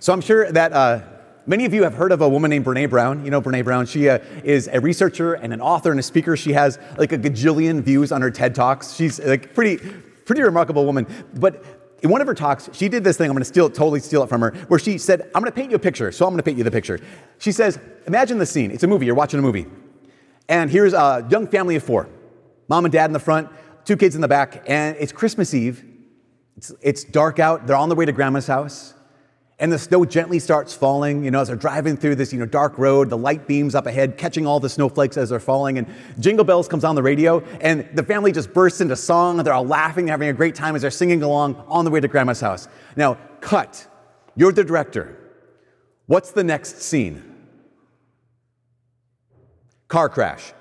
So I'm sure that uh, many of you have heard of a woman named Brene Brown. You know Brene Brown. She uh, is a researcher and an author and a speaker. She has like a gajillion views on her TED Talks. She's like pretty, pretty remarkable woman. But in one of her talks, she did this thing. I'm going to steal totally steal it from her, where she said, "I'm going to paint you a picture." So I'm going to paint you the picture. She says, "Imagine the scene. It's a movie. You're watching a movie, and here's a young family of four: mom and dad in the front, two kids in the back, and it's Christmas Eve. It's, it's dark out. They're on their way to grandma's house." And the snow gently starts falling, you know, as they're driving through this, you know, dark road, the light beams up ahead, catching all the snowflakes as they're falling, and Jingle Bells comes on the radio, and the family just bursts into song, they're all laughing, having a great time as they're singing along on the way to grandma's house. Now, cut. You're the director. What's the next scene? Car crash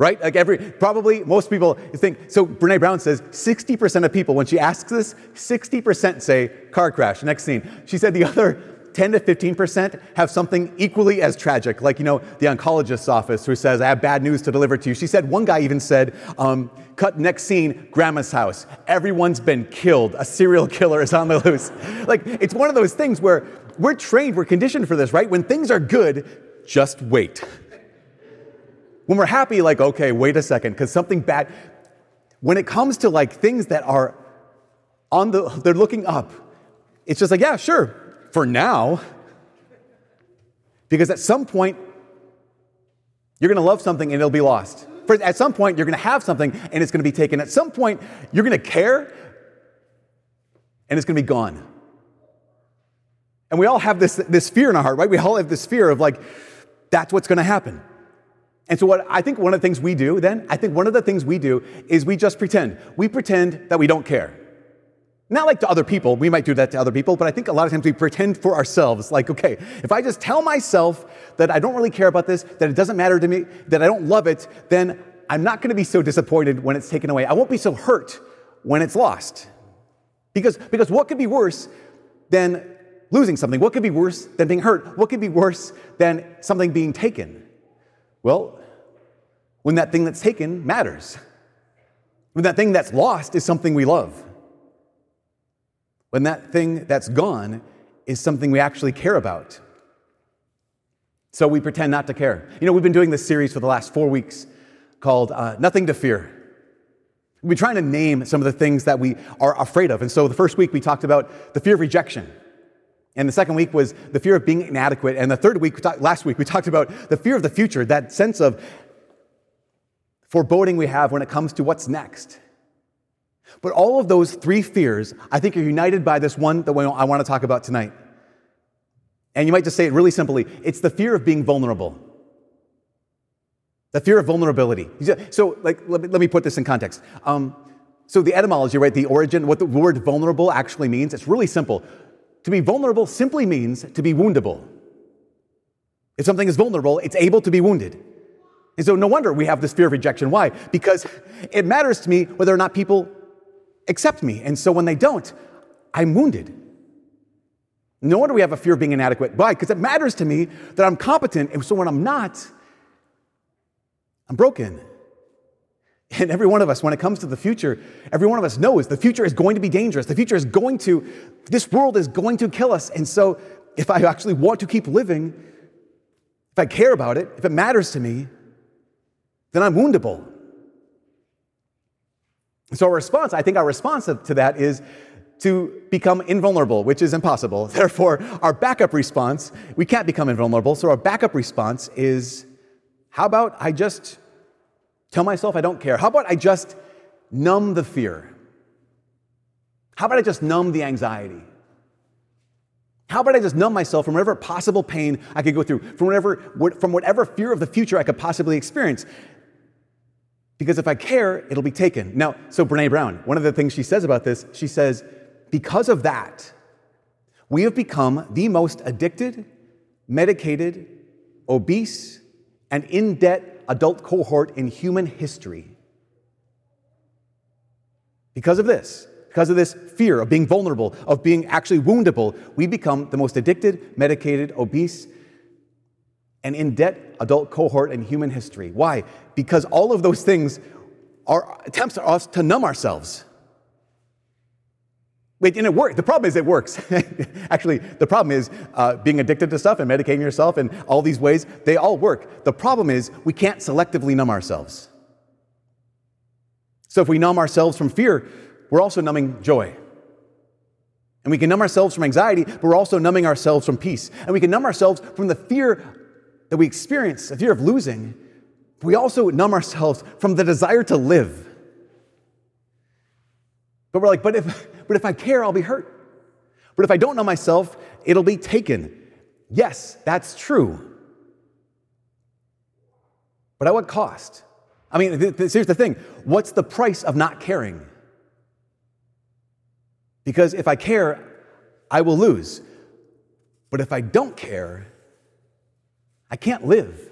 right? Like every, probably most people think, so Brene Brown says 60% of people, when she asks this, 60% say car crash, next scene. She said the other 10 to 15% have something equally as tragic, like, you know, the oncologist's office who says, I have bad news to deliver to you. She said, one guy even said, um, cut next scene, grandma's house. Everyone's been killed. A serial killer is on the loose. like, it's one of those things where we're trained, we're conditioned for this, right? When things are good, just wait. When we're happy, like, okay, wait a second, because something bad. When it comes to like things that are on the, they're looking up, it's just like, yeah, sure, for now. Because at some point, you're to love something and it'll be lost. For, at some point, you're to have something and it's to be taken. At some point, you're to care and it's to be gone. And we all have this, this fear in our heart, right? We all have this fear of like, that's what's to happen. And so, what I think one of the things we do then, I think one of the things we do is we just pretend. We pretend that we don't care. Not like to other people, we might do that to other people, but I think a lot of times we pretend for ourselves. Like, okay, if I just tell myself that I don't really care about this, that it doesn't matter to me, that I don't love it, then I'm not gonna be so disappointed when it's taken away. I won't be so hurt when it's lost. Because, because what could be worse than losing something? What could be worse than being hurt? What could be worse than something being taken? Well, when that thing that's taken matters. When that thing that's lost is something we love. When that thing that's gone is something we actually care about. So we pretend not to care. You know, we've been doing this series for the last four weeks called uh, Nothing to Fear. Been trying to name some of the things that we are afraid of. And so the first week we talked about the fear of rejection. And the second week was the fear of being inadequate. And the third week, last week, we talked about the fear of the future, that sense of foreboding we have when it comes to what's next. But all of those three fears, I think, are united by this one that I want to talk about tonight. And you might just say it really simply it's the fear of being vulnerable. The fear of vulnerability. So, like, let me, let me put this in context. Um, so, the etymology, right, the origin, what the word vulnerable actually means, it's really simple. To be vulnerable simply means to be woundable. If something is vulnerable, it's able to be wounded. And so, no wonder we have this fear of rejection. Why? Because it matters to me whether or not people accept me. And so, when they don't, I'm wounded. No wonder we have a fear of being inadequate. Why? Because it matters to me that I'm competent. And so, when I'm not, I'm broken. And every one of us, when it comes to the future, every one of us knows the future is going to be dangerous. The future is going to, this world is going to kill us. And so, if I actually want to keep living, if I care about it, if it matters to me, then I'm woundable. So, our response, I think our response to that is to become invulnerable, which is impossible. Therefore, our backup response, we can't become invulnerable. So, our backup response is how about I just tell myself I don't care? How about I just numb the fear? How about I just numb the anxiety? How about I just numb myself from whatever possible pain I could go through, from whatever, from whatever fear of the future I could possibly experience? Because if I care, it'll be taken. Now, so Brene Brown, one of the things she says about this, she says, because of that, we have become the most addicted, medicated, obese, and in debt adult cohort in human history. Because of this, because of this fear of being vulnerable, of being actually woundable, we become the most addicted, medicated, obese, and in debt adult cohort in human history. Why? Because all of those things are attempts of us to numb ourselves. Wait, and it works. The problem is it works. Actually, the problem is uh, being addicted to stuff and medicating yourself and all these ways, they all work. The problem is we can't selectively numb ourselves. So if we numb ourselves from fear, we're also numbing joy. And we can numb ourselves from anxiety, but we're also numbing ourselves from peace. And we can numb ourselves from the fear that we experience, a fear of losing. We also numb ourselves from the desire to live. But we're like, but if, but if I care, I'll be hurt. But if I don't know myself, it'll be taken. Yes, that's true. But at what cost? I mean, th- th- here's the thing what's the price of not caring? Because if I care, I will lose. But if I don't care, I can't live.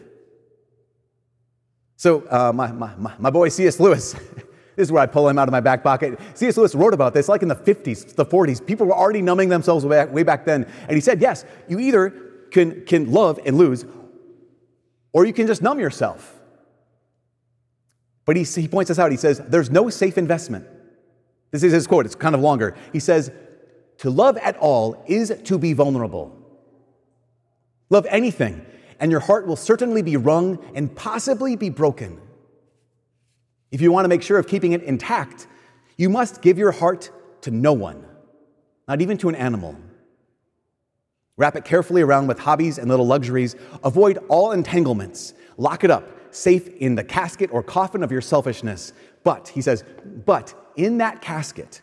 So, uh, my, my, my boy C.S. Lewis, this is where I pull him out of my back pocket. C.S. Lewis wrote about this like in the 50s, the 40s. People were already numbing themselves way back, way back then. And he said, yes, you either can, can love and lose, or you can just numb yourself. But he, he points this out. He says, there's no safe investment. This is his quote, it's kind of longer. He says, To love at all is to be vulnerable. Love anything, and your heart will certainly be wrung and possibly be broken. If you want to make sure of keeping it intact, you must give your heart to no one, not even to an animal. Wrap it carefully around with hobbies and little luxuries. Avoid all entanglements. Lock it up, safe in the casket or coffin of your selfishness. But, he says, but in that casket,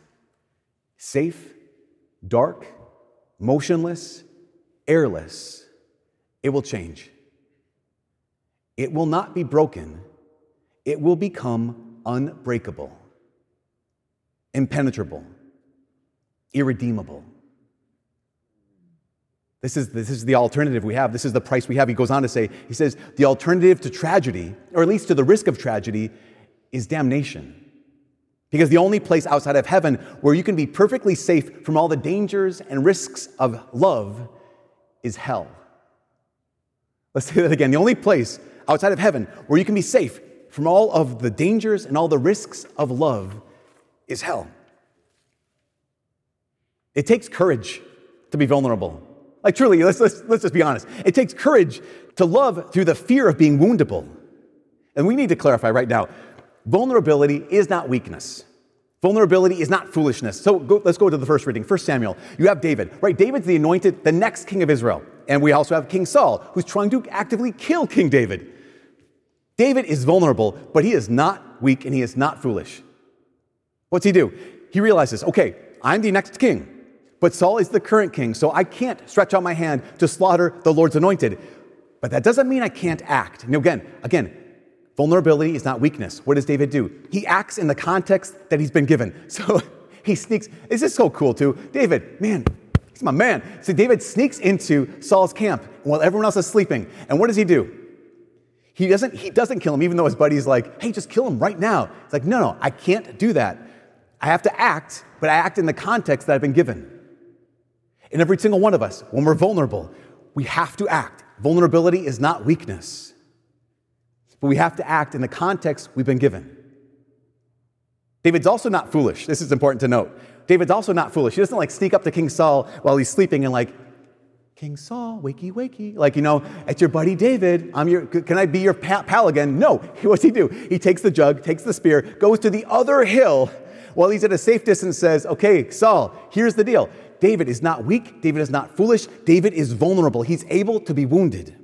safe, dark, motionless, airless, it will change. It will not be broken, it will become unbreakable, impenetrable, irredeemable. This is, this is the alternative we have. This is the price we have. He goes on to say, he says, the alternative to tragedy, or at least to the risk of tragedy, is damnation. Because the only place outside of heaven where you can be perfectly safe from all the dangers and risks of love is hell. Let's say that again. The only place outside of heaven where you can be safe from all of the dangers and all the risks of love is hell. It takes courage to be vulnerable. Like, truly, let's, let's, let's just be honest. It takes courage to love through the fear of being woundable. And we need to clarify right now Vulnerability is not weakness. Vulnerability is not foolishness. So go, let's go to the first reading, 1 Samuel. You have David, right? David's the anointed, the next king of Israel. And we also have King Saul, who's trying to actively kill King David. David is vulnerable, but he is not weak and he is not foolish. What's he do? He realizes, okay, I'm the next king, but Saul is the current king, so I can't stretch out my hand to slaughter the Lord's anointed. But that doesn't mean I can't act. And again, again, Vulnerability is not weakness. What does David do? He acts in the context that he's been given. So he sneaks. Is this is so cool, too. David, man, he's my man. So David sneaks into Saul's camp while everyone else is sleeping. And what does he do? He doesn't, he doesn't kill him, even though his buddy's like, hey, just kill him right now. It's like, no, no, I can't do that. I have to act, but I act in the context that I've been given. And every single one of us, when we're vulnerable, we have to act. Vulnerability is not weakness but we have to act in the context we've been given. David's also not foolish. This is important to note. David's also not foolish. He doesn't like sneak up to King Saul while he's sleeping and like, King Saul, wakey, wakey. Like, you know, it's your buddy David. I'm your, can I be your pal again? No. What's he do? He takes the jug, takes the spear, goes to the other hill while he's at a safe distance, says, okay, Saul, here's the deal. David is not weak. David is not foolish. David is vulnerable. He's able to be wounded.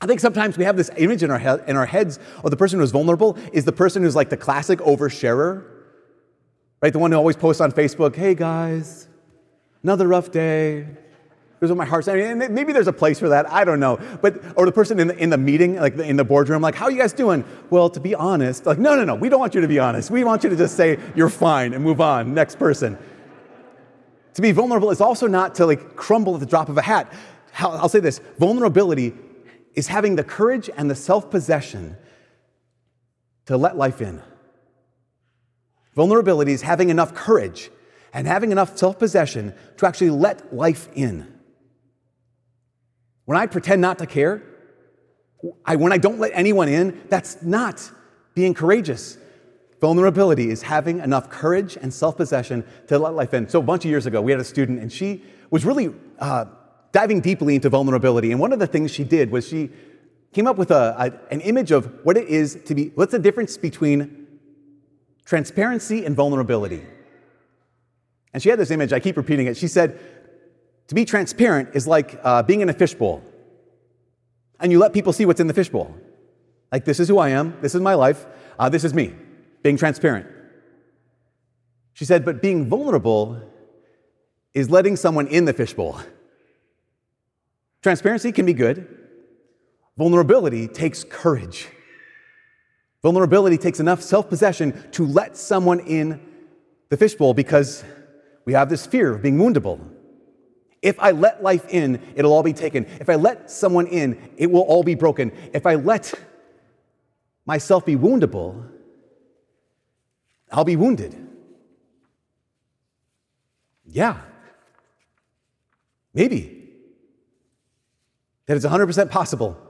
I think sometimes we have this image in our, he- in our heads of the person who's vulnerable is the person who's like the classic oversharer, right? The one who always posts on Facebook, hey guys, another rough day. Here's what my heart's saying. And maybe there's a place for that. I don't know. But, or the person in the, in the meeting, like in the boardroom, like, how are you guys doing? Well, to be honest, like, no, no, no, we don't want you to be honest. We want you to just say you're fine and move on. Next person. To be vulnerable is also not to like crumble at the drop of a hat. I'll say this vulnerability is having the courage and the self possession to let life in. Vulnerability is having enough courage and having enough self possession to actually let life in. When I pretend not to care, I, when I don't let anyone in, that's not being courageous. Vulnerability is having enough courage and self possession to let life in. So, a bunch of years ago, we had a student, and she was really uh, diving deeply into vulnerability. And one of the things she did was she came up with a, a, an image of what it is to be what's the difference between transparency and vulnerability. And she had this image, I keep repeating it. She said, to be transparent is like uh, being in a fishbowl, and you let people see what's in the fishbowl. Like, this is who I am, this is my life, uh, this is me, being transparent. She said, but being vulnerable is letting someone in the fishbowl. Transparency can be good, vulnerability takes courage. Vulnerability takes enough self possession to let someone in the fishbowl because we have this fear of being woundable. If I let life in, it'll all be taken. If I let someone in, it will all be broken. If I let myself be woundable, I'll be wounded. Yeah. Maybe. That it's 100% possible.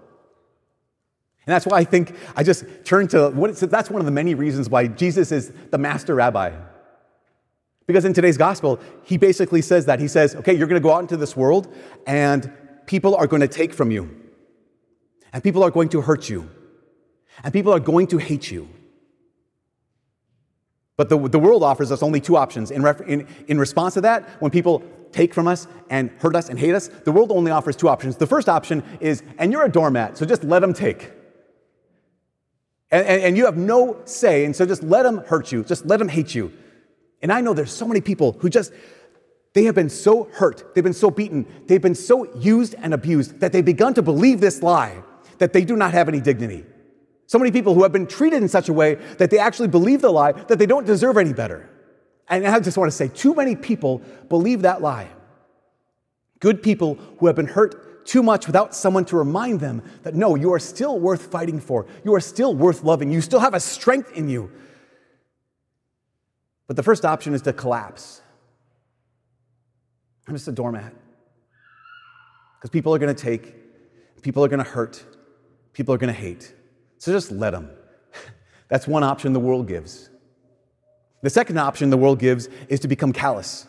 And that's why I think I just turn to what that's one of the many reasons why Jesus is the master rabbi. Because in today's gospel, he basically says that. He says, okay, you're going to go out into this world and people are going to take from you. And people are going to hurt you. And people are going to hate you. But the, the world offers us only two options. In, ref, in, in response to that, when people take from us and hurt us and hate us, the world only offers two options. The first option is, and you're a doormat, so just let them take. And, and, and you have no say, and so just let them hurt you, just let them hate you. And I know there's so many people who just, they have been so hurt, they've been so beaten, they've been so used and abused that they've begun to believe this lie that they do not have any dignity. So many people who have been treated in such a way that they actually believe the lie that they don't deserve any better. And I just want to say, too many people believe that lie. Good people who have been hurt too much without someone to remind them that no, you are still worth fighting for. You are still worth loving. You still have a strength in you. But the first option is to collapse. I'm just a doormat. Because people are going to take, people are going to hurt, people are going to hate. So just let them. That's one option the world gives. The second option the world gives is to become callous.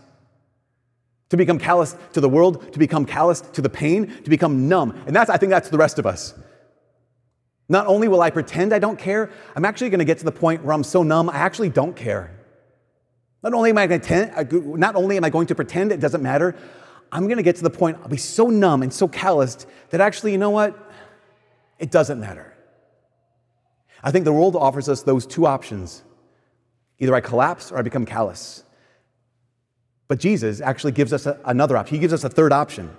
To become callous to the world, to become callous to the pain, to become numb. And that's, I think that's the rest of us. Not only will I pretend I don't care, I'm actually going to get to the point where I'm so numb, I actually don't care. Not only am I not only am I going to pretend it doesn't matter, I'm going to get to the point I'll be so numb and so calloused that actually, you know what? It doesn't matter. I think the world offers us those two options. Either I collapse or I become callous. But Jesus actually gives us a, another option. He gives us a third option.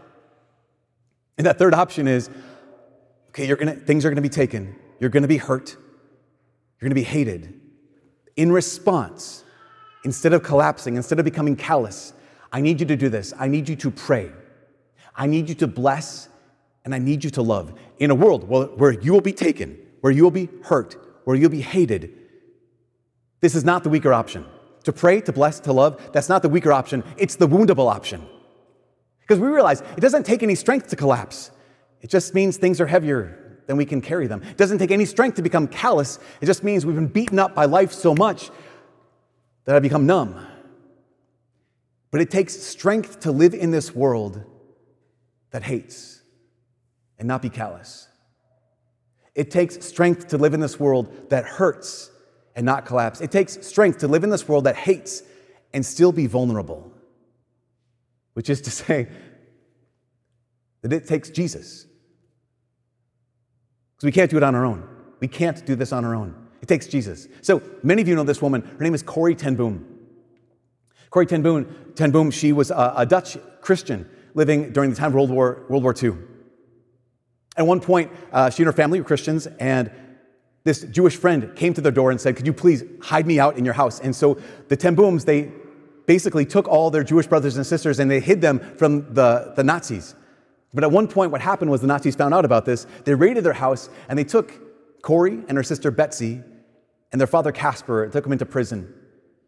And that third option is okay, you're gonna, things are going to be taken. You're going to be hurt. You're going to be hated. In response, instead of collapsing, instead of becoming callous, I need you to do this. I need you to pray. I need you to bless, and I need you to love. In a world where you will be taken, where you'll be hurt, where you'll be hated. This is not the weaker option. To pray, to bless, to love, that's not the weaker option. It's the woundable option. Because we realize it doesn't take any strength to collapse, it just means things are heavier than we can carry them. It doesn't take any strength to become callous, it just means we've been beaten up by life so much that I become numb. But it takes strength to live in this world that hates and not be callous. It takes strength to live in this world that hurts and not collapse. It takes strength to live in this world that hates and still be vulnerable, which is to say that it takes Jesus. Because we can't do it on our own. We can't do this on our own. It takes Jesus. So many of you know this woman. Her name is Corrie ten Boom. Corrie ten Boom, ten Boom she was a, a Dutch Christian living during the time of World War, World War II. At one point, uh, she and her family were Christians, and this Jewish friend came to their door and said, Could you please hide me out in your house? And so the ten Booms, they basically took all their Jewish brothers and sisters and they hid them from the, the Nazis. But at one point, what happened was the Nazis found out about this. They raided their house and they took Corrie and her sister Betsy and their father Casper, and took them into prison,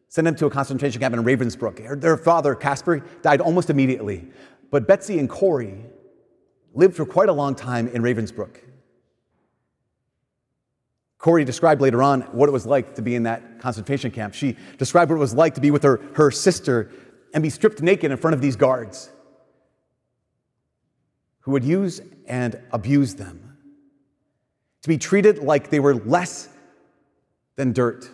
sent them to a concentration camp in Ravensbrück. Their father, Casper, died almost immediately. But Betsy and Corrie – lived for quite a long time in Ravensbrück. Corrie described later on what it was like to be in that concentration camp. She described what it was like to be with her, her sister and be stripped naked in front of these guards who would use and abuse them, to be treated like they were less than dirt.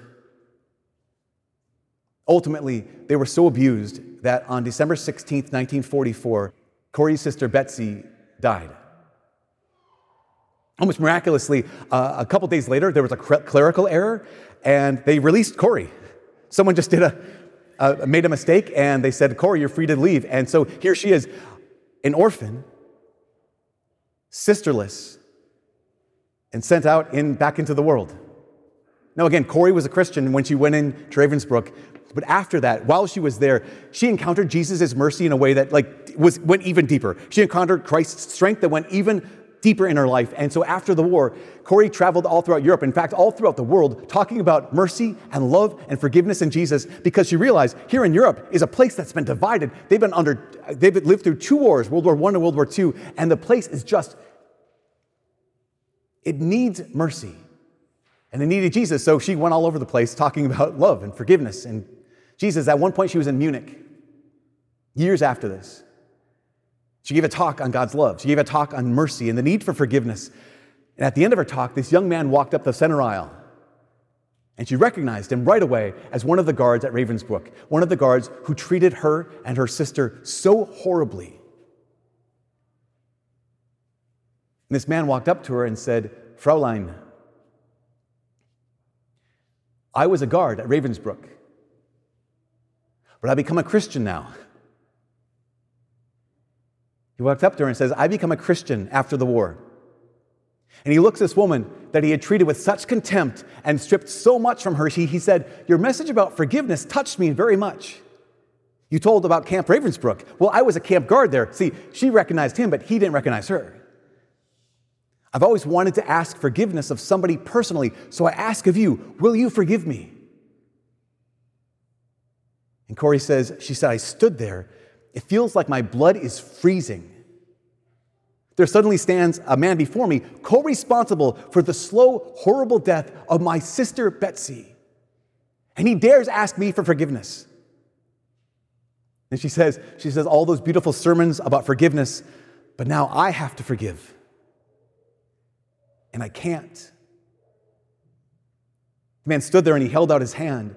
Ultimately, they were so abused that on December 16, 1944, Corrie's sister Betsy died. Almost miraculously, uh, a couple days later, there was a clerical error, and they released Corrie. Someone just did a, made a mistake, and they said, Corrie, you're free to leave. And so here she is, an orphan, sisterless, and sent out in, back into the world. Now, again, Corrie was a Christian when she went in to Ravensbrook, but after that, while she was there, she encountered Jesus' mercy in a way that like was went even deeper. She encountered Christ's strength that went even deeper in her life. And so after the war, Corrie traveled all throughout Europe, in fact, all throughout the world, talking about mercy and love and forgiveness in Jesus because she realized here in Europe is a place that's been divided. They've been under, they've lived through two wars, World War I and World War II, and the place is just, it needs mercy. And it needed Jesus. So she went all over the place talking about love and forgiveness and Jesus, at one point, she was in Munich, years after this. She gave a talk on God's love. She gave a talk on mercy and the need for forgiveness. And at the end of her talk, this young man walked up the center aisle. And she recognized him right away as one of the guards at Ravensbrück, one of the guards who treated her and her sister so horribly. And this man walked up to her and said, Fraulein, I was a guard at Ravensbrück. But I become a Christian now. He walks up to her and says, I become a Christian after the war. And he looks at this woman that he had treated with such contempt and stripped so much from her. He, he said, Your message about forgiveness touched me very much. You told about Camp Ravensbrook. Well, I was a camp guard there. See, she recognized him, but he didn't recognize her. I've always wanted to ask forgiveness of somebody personally, so I ask of you, will you forgive me? And Corrie says, She said, I stood there. It feels like my blood is freezing. There suddenly stands a man before me, co responsible for the slow, horrible death of my sister Betsy. And he dares ask me for forgiveness. And she says, she says all those beautiful sermons about forgiveness, but now I have to forgive. And I can't. The man stood there and he held out his hand.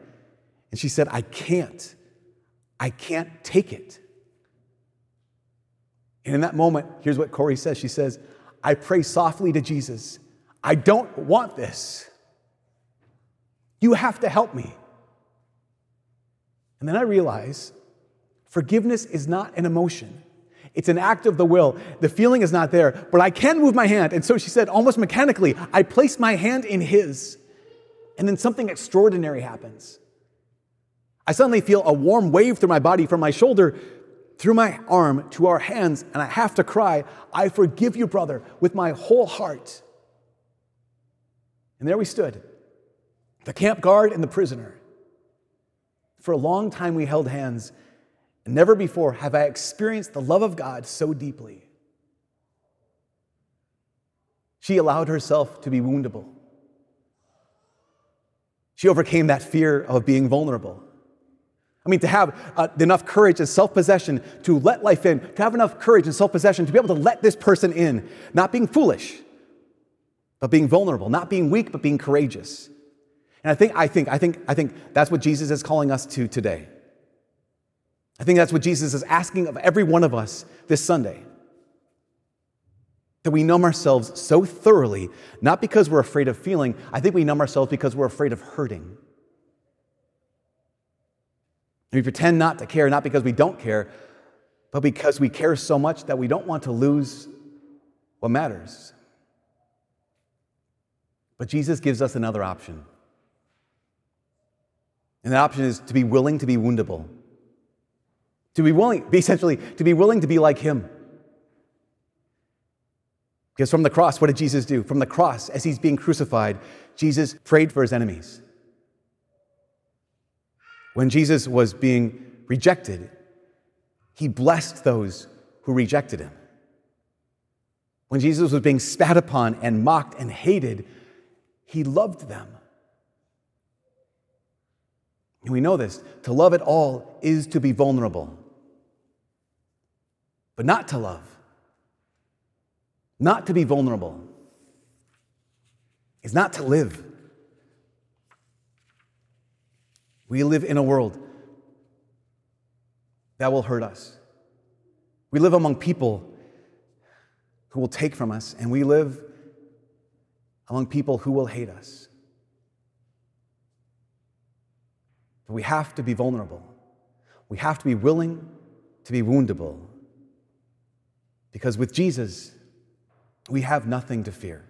And she said, I can't. I can't take it. And in that moment, here's what Corrie says She says, I pray softly to Jesus. I don't want this. You have to help me. And then I realize forgiveness is not an emotion. It's an act of the will. The feeling is not there, but I can move my hand. And so she said, almost mechanically, I place my hand in his. And then something extraordinary happens. I suddenly feel a warm wave through my body from my shoulder through my arm to our hands, and I have to cry, I forgive you, brother, with my whole heart. And there we stood, the camp guard and the prisoner. For a long time, we held hands, and never before have I experienced the love of God so deeply. She allowed herself to be woundable. She overcame that fear of being vulnerable. I mean, to have uh, enough courage and self possession to let life in, to have enough courage and self possession to be able to let this person in, not being foolish, but being vulnerable, not being weak, but being courageous. And I think, I think, I think, I think that's what Jesus is calling us to today. I think that's what Jesus is asking of every one of us this Sunday. That we numb ourselves so thoroughly, not because we're afraid of feeling, I think we numb ourselves because we're afraid of hurting. We pretend not to care, not because we don't care, but because we care so much that we don't want to lose what matters. But Jesus gives us another option. And the option is to be willing to be woundable. To be willing, essentially, to be willing to be like him. Because from the cross, what did Jesus do? From the cross, as he's being crucified, Jesus prayed for his enemies. When Jesus was being rejected, he blessed those who rejected him. When Jesus was being spat upon and mocked and hated, He loved them. And we know this to love at all is to be vulnerable. But not to love, not to be vulnerable, is not to live. We live in a world that will hurt us. We live among people who will take from us, and we live among people who will hate us. But we have to be vulnerable. We have to be willing to be woundable. Because with Jesus, we have nothing to fear.